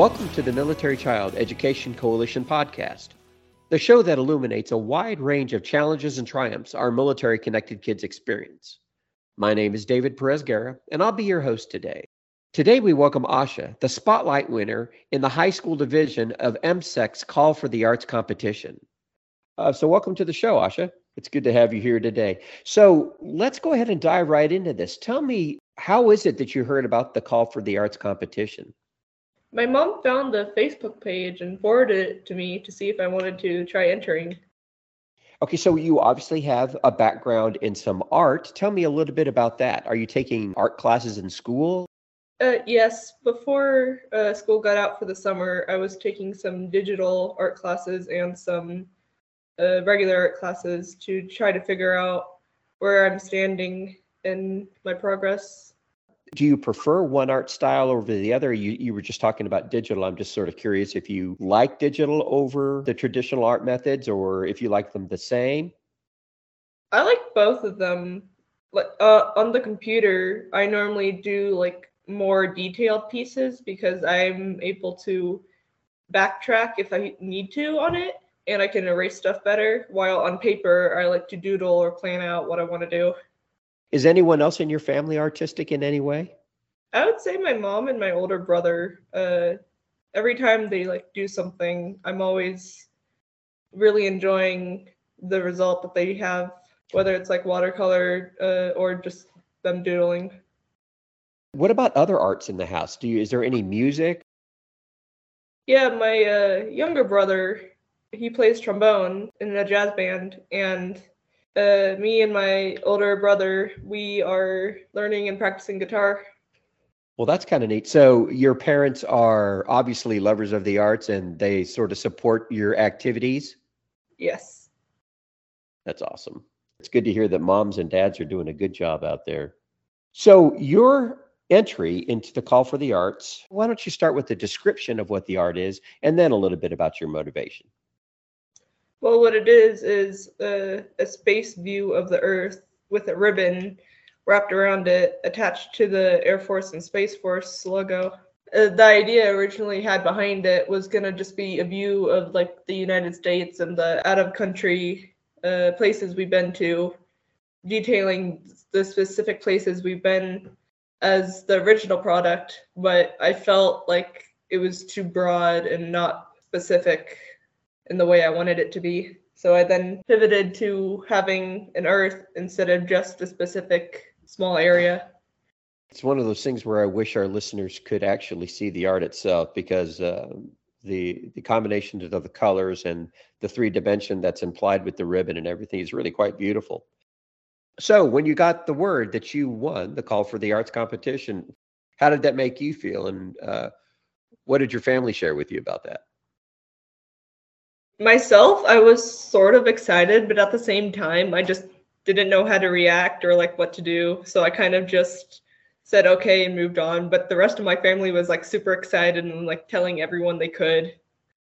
Welcome to the Military Child Education Coalition podcast, the show that illuminates a wide range of challenges and triumphs our military connected kids experience. My name is David Perez Guerra, and I'll be your host today. Today, we welcome Asha, the spotlight winner in the high school division of MCEC's Call for the Arts competition. Uh, so, welcome to the show, Asha. It's good to have you here today. So, let's go ahead and dive right into this. Tell me, how is it that you heard about the Call for the Arts competition? My mom found the Facebook page and forwarded it to me to see if I wanted to try entering. Okay, so you obviously have a background in some art. Tell me a little bit about that. Are you taking art classes in school? Uh, yes, before uh, school got out for the summer, I was taking some digital art classes and some uh, regular art classes to try to figure out where I'm standing in my progress do you prefer one art style over the other? You, you were just talking about digital. I'm just sort of curious if you like digital over the traditional art methods or if you like them the same. I like both of them. Like uh, on the computer, I normally do like more detailed pieces because I'm able to backtrack if I need to on it and I can erase stuff better. While on paper, I like to doodle or plan out what I want to do. Is anyone else in your family artistic in any way? I would say my mom and my older brother. Uh, every time they like do something, I'm always really enjoying the result that they have, whether it's like watercolor uh, or just them doodling. What about other arts in the house? Do you is there any music? Yeah, my uh, younger brother, he plays trombone in a jazz band, and uh, me and my older brother, we are learning and practicing guitar. Well, that's kind of neat. So, your parents are obviously lovers of the arts and they sort of support your activities? Yes. That's awesome. It's good to hear that moms and dads are doing a good job out there. So, your entry into the call for the arts, why don't you start with the description of what the art is and then a little bit about your motivation? Well, what it is is a, a space view of the Earth with a ribbon wrapped around it attached to the Air Force and Space Force logo. Uh, the idea originally had behind it was going to just be a view of like the United States and the out of country uh, places we've been to, detailing the specific places we've been as the original product. But I felt like it was too broad and not specific in the way I wanted it to be. So I then pivoted to having an earth instead of just a specific small area. It's one of those things where I wish our listeners could actually see the art itself because uh, the the combination of the colors and the three dimension that's implied with the ribbon and everything is really quite beautiful. So when you got the word that you won the call for the arts competition, how did that make you feel, and uh, what did your family share with you about that? Myself, I was sort of excited, but at the same time, I just didn't know how to react or like what to do. So I kind of just said okay and moved on. But the rest of my family was like super excited and like telling everyone they could.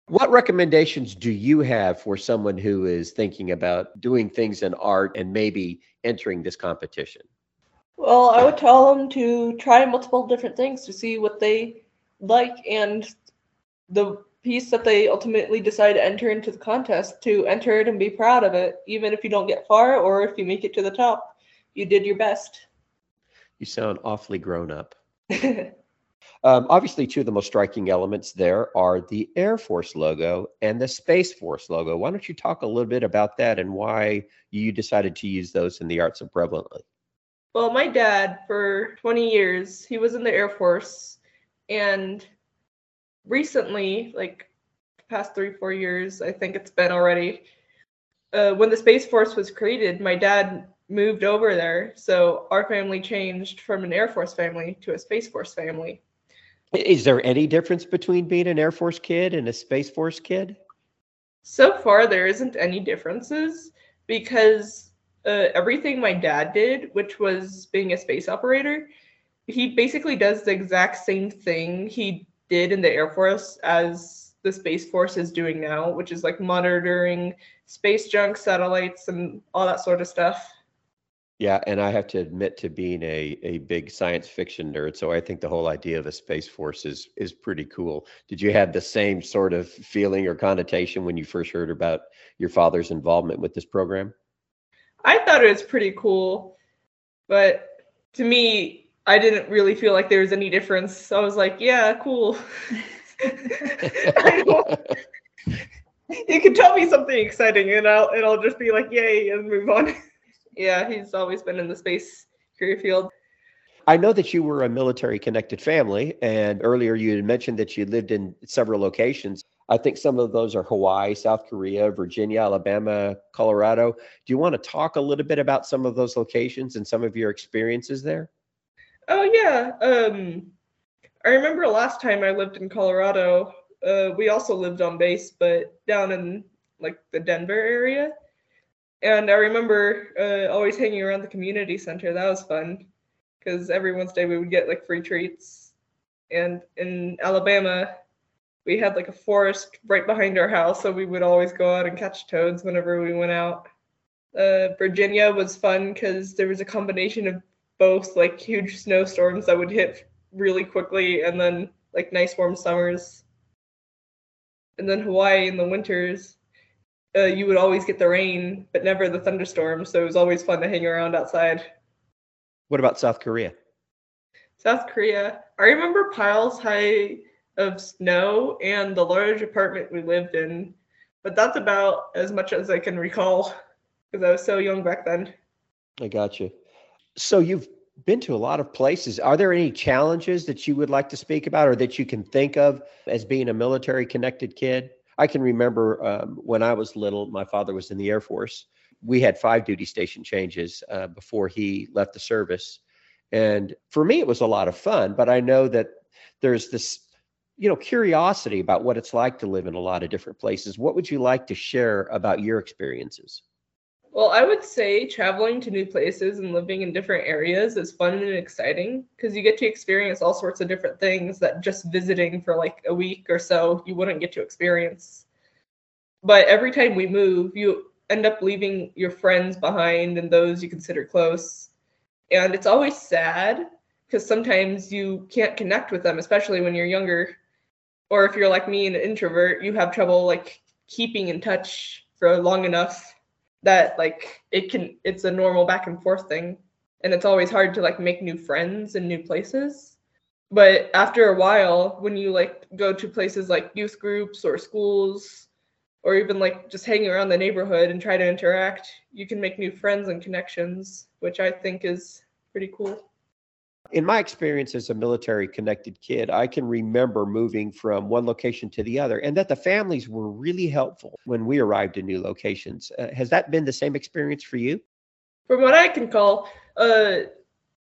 What recommendations do you have for someone who is thinking about doing things in art and maybe entering this competition? Well, I would tell them to try multiple different things to see what they like and the piece that they ultimately decide to enter into the contest to enter it and be proud of it, even if you don't get far or if you make it to the top. You did your best. You sound awfully grown up. um, obviously, two of the most striking elements there are the Air Force logo and the Space Force logo. Why don't you talk a little bit about that and why you decided to use those in the art so prevalently? Well, my dad, for 20 years, he was in the Air Force and recently, like past three, four years, I think it's been already, uh, when the Space Force was created, my dad moved over there. So our family changed from an Air Force family to a Space Force family. Is there any difference between being an Air Force kid and a Space Force kid? So far, there isn't any differences because uh, everything my dad did, which was being a space operator, he basically does the exact same thing he did in the Air Force as the Space Force is doing now, which is like monitoring space junk, satellites, and all that sort of stuff. Yeah, and I have to admit to being a a big science fiction nerd, so I think the whole idea of a space force is is pretty cool. Did you have the same sort of feeling or connotation when you first heard about your father's involvement with this program? I thought it was pretty cool, but to me, I didn't really feel like there was any difference. So I was like, yeah, cool. you can tell me something exciting and I'll and I'll just be like, yay, and move on. yeah, he's always been in the space career field. I know that you were a military connected family, and earlier you had mentioned that you lived in several locations. I think some of those are Hawaii, South Korea, Virginia, Alabama, Colorado. Do you want to talk a little bit about some of those locations and some of your experiences there? Oh yeah. Um I remember last time I lived in Colorado, uh, we also lived on base, but down in like the Denver area. And I remember uh, always hanging around the community center. That was fun because every Wednesday we would get like free treats. And in Alabama, we had like a forest right behind our house, so we would always go out and catch toads whenever we went out. Uh, Virginia was fun because there was a combination of both like huge snowstorms that would hit really quickly and then like nice warm summers. And then Hawaii in the winters, uh, you would always get the rain, but never the thunderstorms. So it was always fun to hang around outside. What about South Korea? South Korea, I remember piles high of snow and the large apartment we lived in, but that's about as much as I can recall because I was so young back then. I got you. So you've been to a lot of places. Are there any challenges that you would like to speak about or that you can think of as being a military connected kid? I can remember um, when I was little, my father was in the Air Force. We had five duty station changes uh, before he left the service. And for me, it was a lot of fun, but I know that there's this, you know, curiosity about what it's like to live in a lot of different places. What would you like to share about your experiences? Well, I would say traveling to new places and living in different areas is fun and exciting because you get to experience all sorts of different things that just visiting for like a week or so you wouldn't get to experience. But every time we move, you end up leaving your friends behind and those you consider close. And it's always sad because sometimes you can't connect with them, especially when you're younger. Or if you're like me, an introvert, you have trouble like keeping in touch for long enough that like it can it's a normal back and forth thing. And it's always hard to like make new friends in new places. But after a while when you like go to places like youth groups or schools or even like just hanging around the neighborhood and try to interact you can make new friends and connections which i think is pretty cool in my experience as a military connected kid, I can remember moving from one location to the other and that the families were really helpful when we arrived in new locations. Uh, has that been the same experience for you? From what I can call, uh,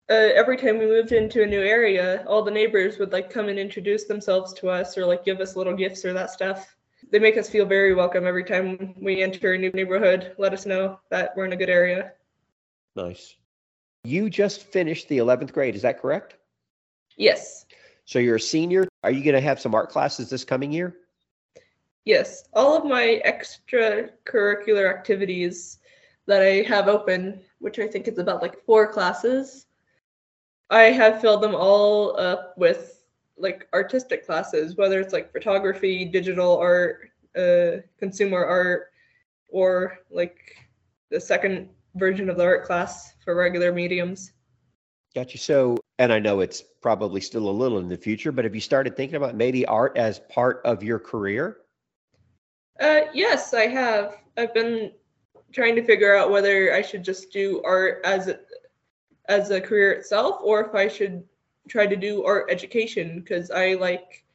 uh, every time we moved into a new area, all the neighbors would like come and introduce themselves to us or like give us little gifts or that stuff. They make us feel very welcome every time we enter a new neighborhood, let us know that we're in a good area. Nice. You just finished the 11th grade, is that correct? Yes. So you're a senior. Are you going to have some art classes this coming year? Yes. All of my extracurricular activities that I have open, which I think is about like four classes, I have filled them all up with like artistic classes, whether it's like photography, digital art, uh, consumer art, or like the second version of the art class for regular mediums. Got you. So, and I know it's probably still a little in the future, but have you started thinking about maybe art as part of your career? Uh, yes, I have. I've been trying to figure out whether I should just do art as a, as a career itself, or if I should try to do art education because I like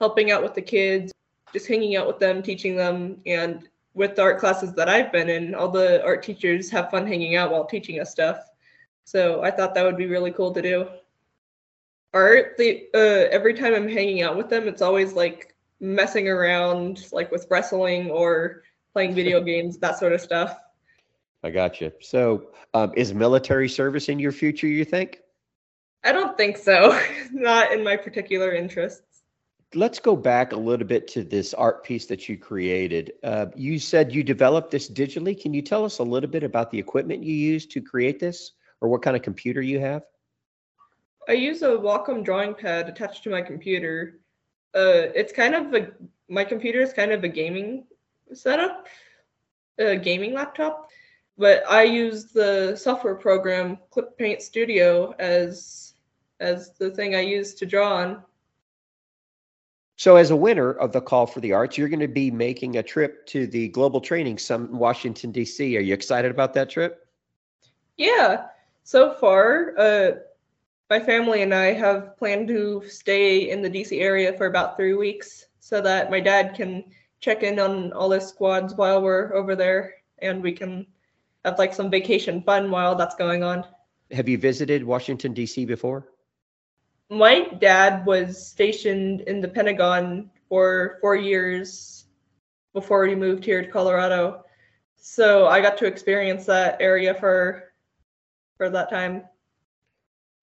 helping out with the kids, just hanging out with them, teaching them, and with the art classes that I've been in, all the art teachers have fun hanging out while teaching us stuff. So I thought that would be really cool to do. Art, the uh, every time I'm hanging out with them, it's always like messing around, like with wrestling or playing video games, that sort of stuff. I got you. So, um, is military service in your future? You think? I don't think so. Not in my particular interests. Let's go back a little bit to this art piece that you created. Uh, you said you developed this digitally. Can you tell us a little bit about the equipment you used to create this or what kind of computer you have? I use a Wacom drawing pad attached to my computer. Uh, it's kind of a my computer is kind of a gaming setup, a gaming laptop, but I use the software program Clip Paint Studio as as the thing I use to draw on. So, as a winner of the Call for the Arts, you're going to be making a trip to the Global Training Summit in Washington, D.C. Are you excited about that trip? Yeah. So far, uh, my family and I have planned to stay in the DC area for about three weeks so that my dad can check in on all his squads while we're over there and we can have like some vacation fun while that's going on. Have you visited Washington, D.C. before? My dad was stationed in the Pentagon for four years before he moved here to Colorado. So I got to experience that area for for that time.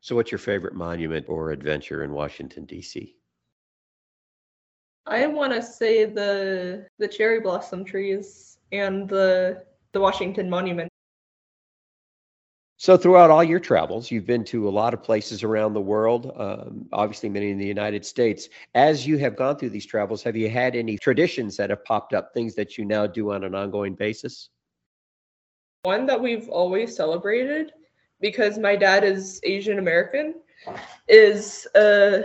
So, what's your favorite monument or adventure in Washington, D.C.? I want to say the the cherry blossom trees and the the Washington Monument. So, throughout all your travels, you've been to a lot of places around the world, um, obviously many in the United States. As you have gone through these travels, have you had any traditions that have popped up, things that you now do on an ongoing basis? One that we've always celebrated because my dad is Asian American, is a,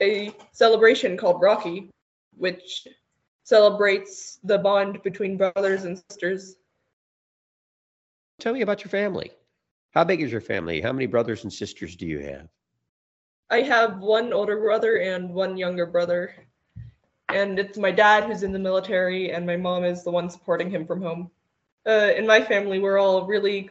a celebration called Rakhi, which celebrates the bond between brothers and sisters. Tell me about your family. How big is your family? How many brothers and sisters do you have? I have one older brother and one younger brother. And it's my dad who's in the military, and my mom is the one supporting him from home. Uh, in my family, we're all really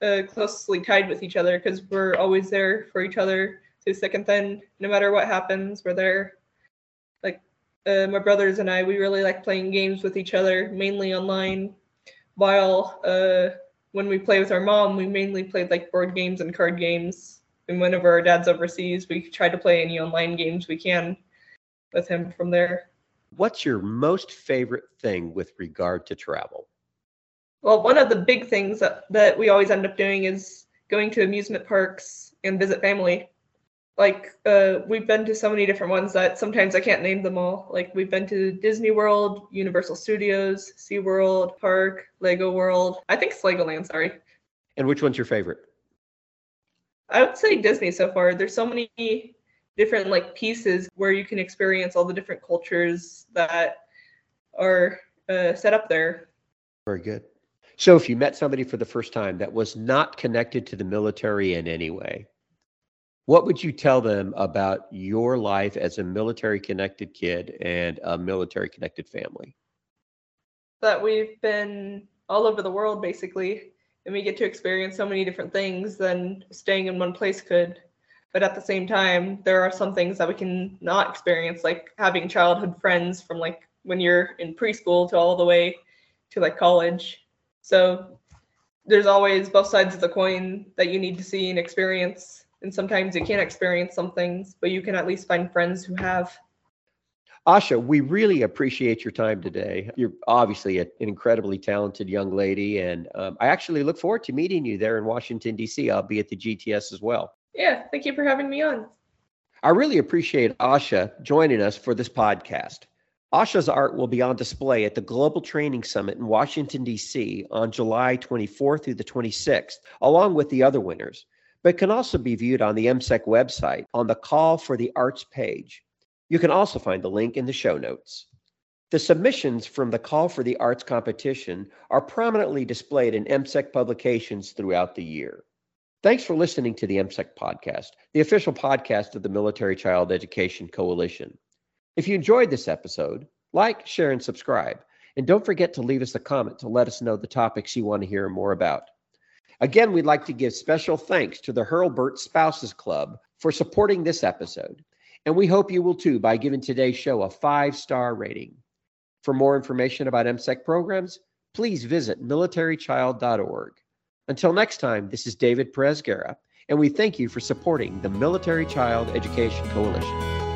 uh, closely tied with each other because we're always there for each other through thick and thin. No matter what happens, we're there. Like uh, my brothers and I, we really like playing games with each other, mainly online. While uh, when we play with our mom, we mainly played like board games and card games. And whenever our dad's overseas, we try to play any online games we can with him from there. What's your most favorite thing with regard to travel? Well, one of the big things that, that we always end up doing is going to amusement parks and visit family. Like, uh, we've been to so many different ones that sometimes I can't name them all. Like, we've been to Disney World, Universal Studios, SeaWorld, Park, Lego World. I think it's Legoland, sorry. And which one's your favorite? I would say Disney so far. There's so many different like pieces where you can experience all the different cultures that are uh, set up there. Very good. So, if you met somebody for the first time that was not connected to the military in any way, what would you tell them about your life as a military connected kid and a military connected family? That we've been all over the world basically, and we get to experience so many different things than staying in one place could. But at the same time, there are some things that we can not experience, like having childhood friends from like when you're in preschool to all the way to like college so there's always both sides of the coin that you need to see and experience. And sometimes you can't experience some things, but you can at least find friends who have. Asha, we really appreciate your time today. You're obviously an incredibly talented young lady, and um, I actually look forward to meeting you there in Washington, D.C. I'll be at the GTS as well. Yeah, thank you for having me on. I really appreciate Asha joining us for this podcast. Asha's art will be on display at the Global Training Summit in Washington, D.C. on July 24th through the 26th, along with the other winners, but can also be viewed on the MCEC website on the Call for the Arts page. You can also find the link in the show notes. The submissions from the Call for the Arts competition are prominently displayed in MCEC publications throughout the year. Thanks for listening to the MCEC podcast, the official podcast of the Military Child Education Coalition. If you enjoyed this episode, like, share, and subscribe. And don't forget to leave us a comment to let us know the topics you want to hear more about. Again, we'd like to give special thanks to the Hurlburt Spouses Club for supporting this episode. And we hope you will too by giving today's show a five star rating. For more information about MCEC programs, please visit militarychild.org. Until next time, this is David Perez Guerra, and we thank you for supporting the Military Child Education Coalition.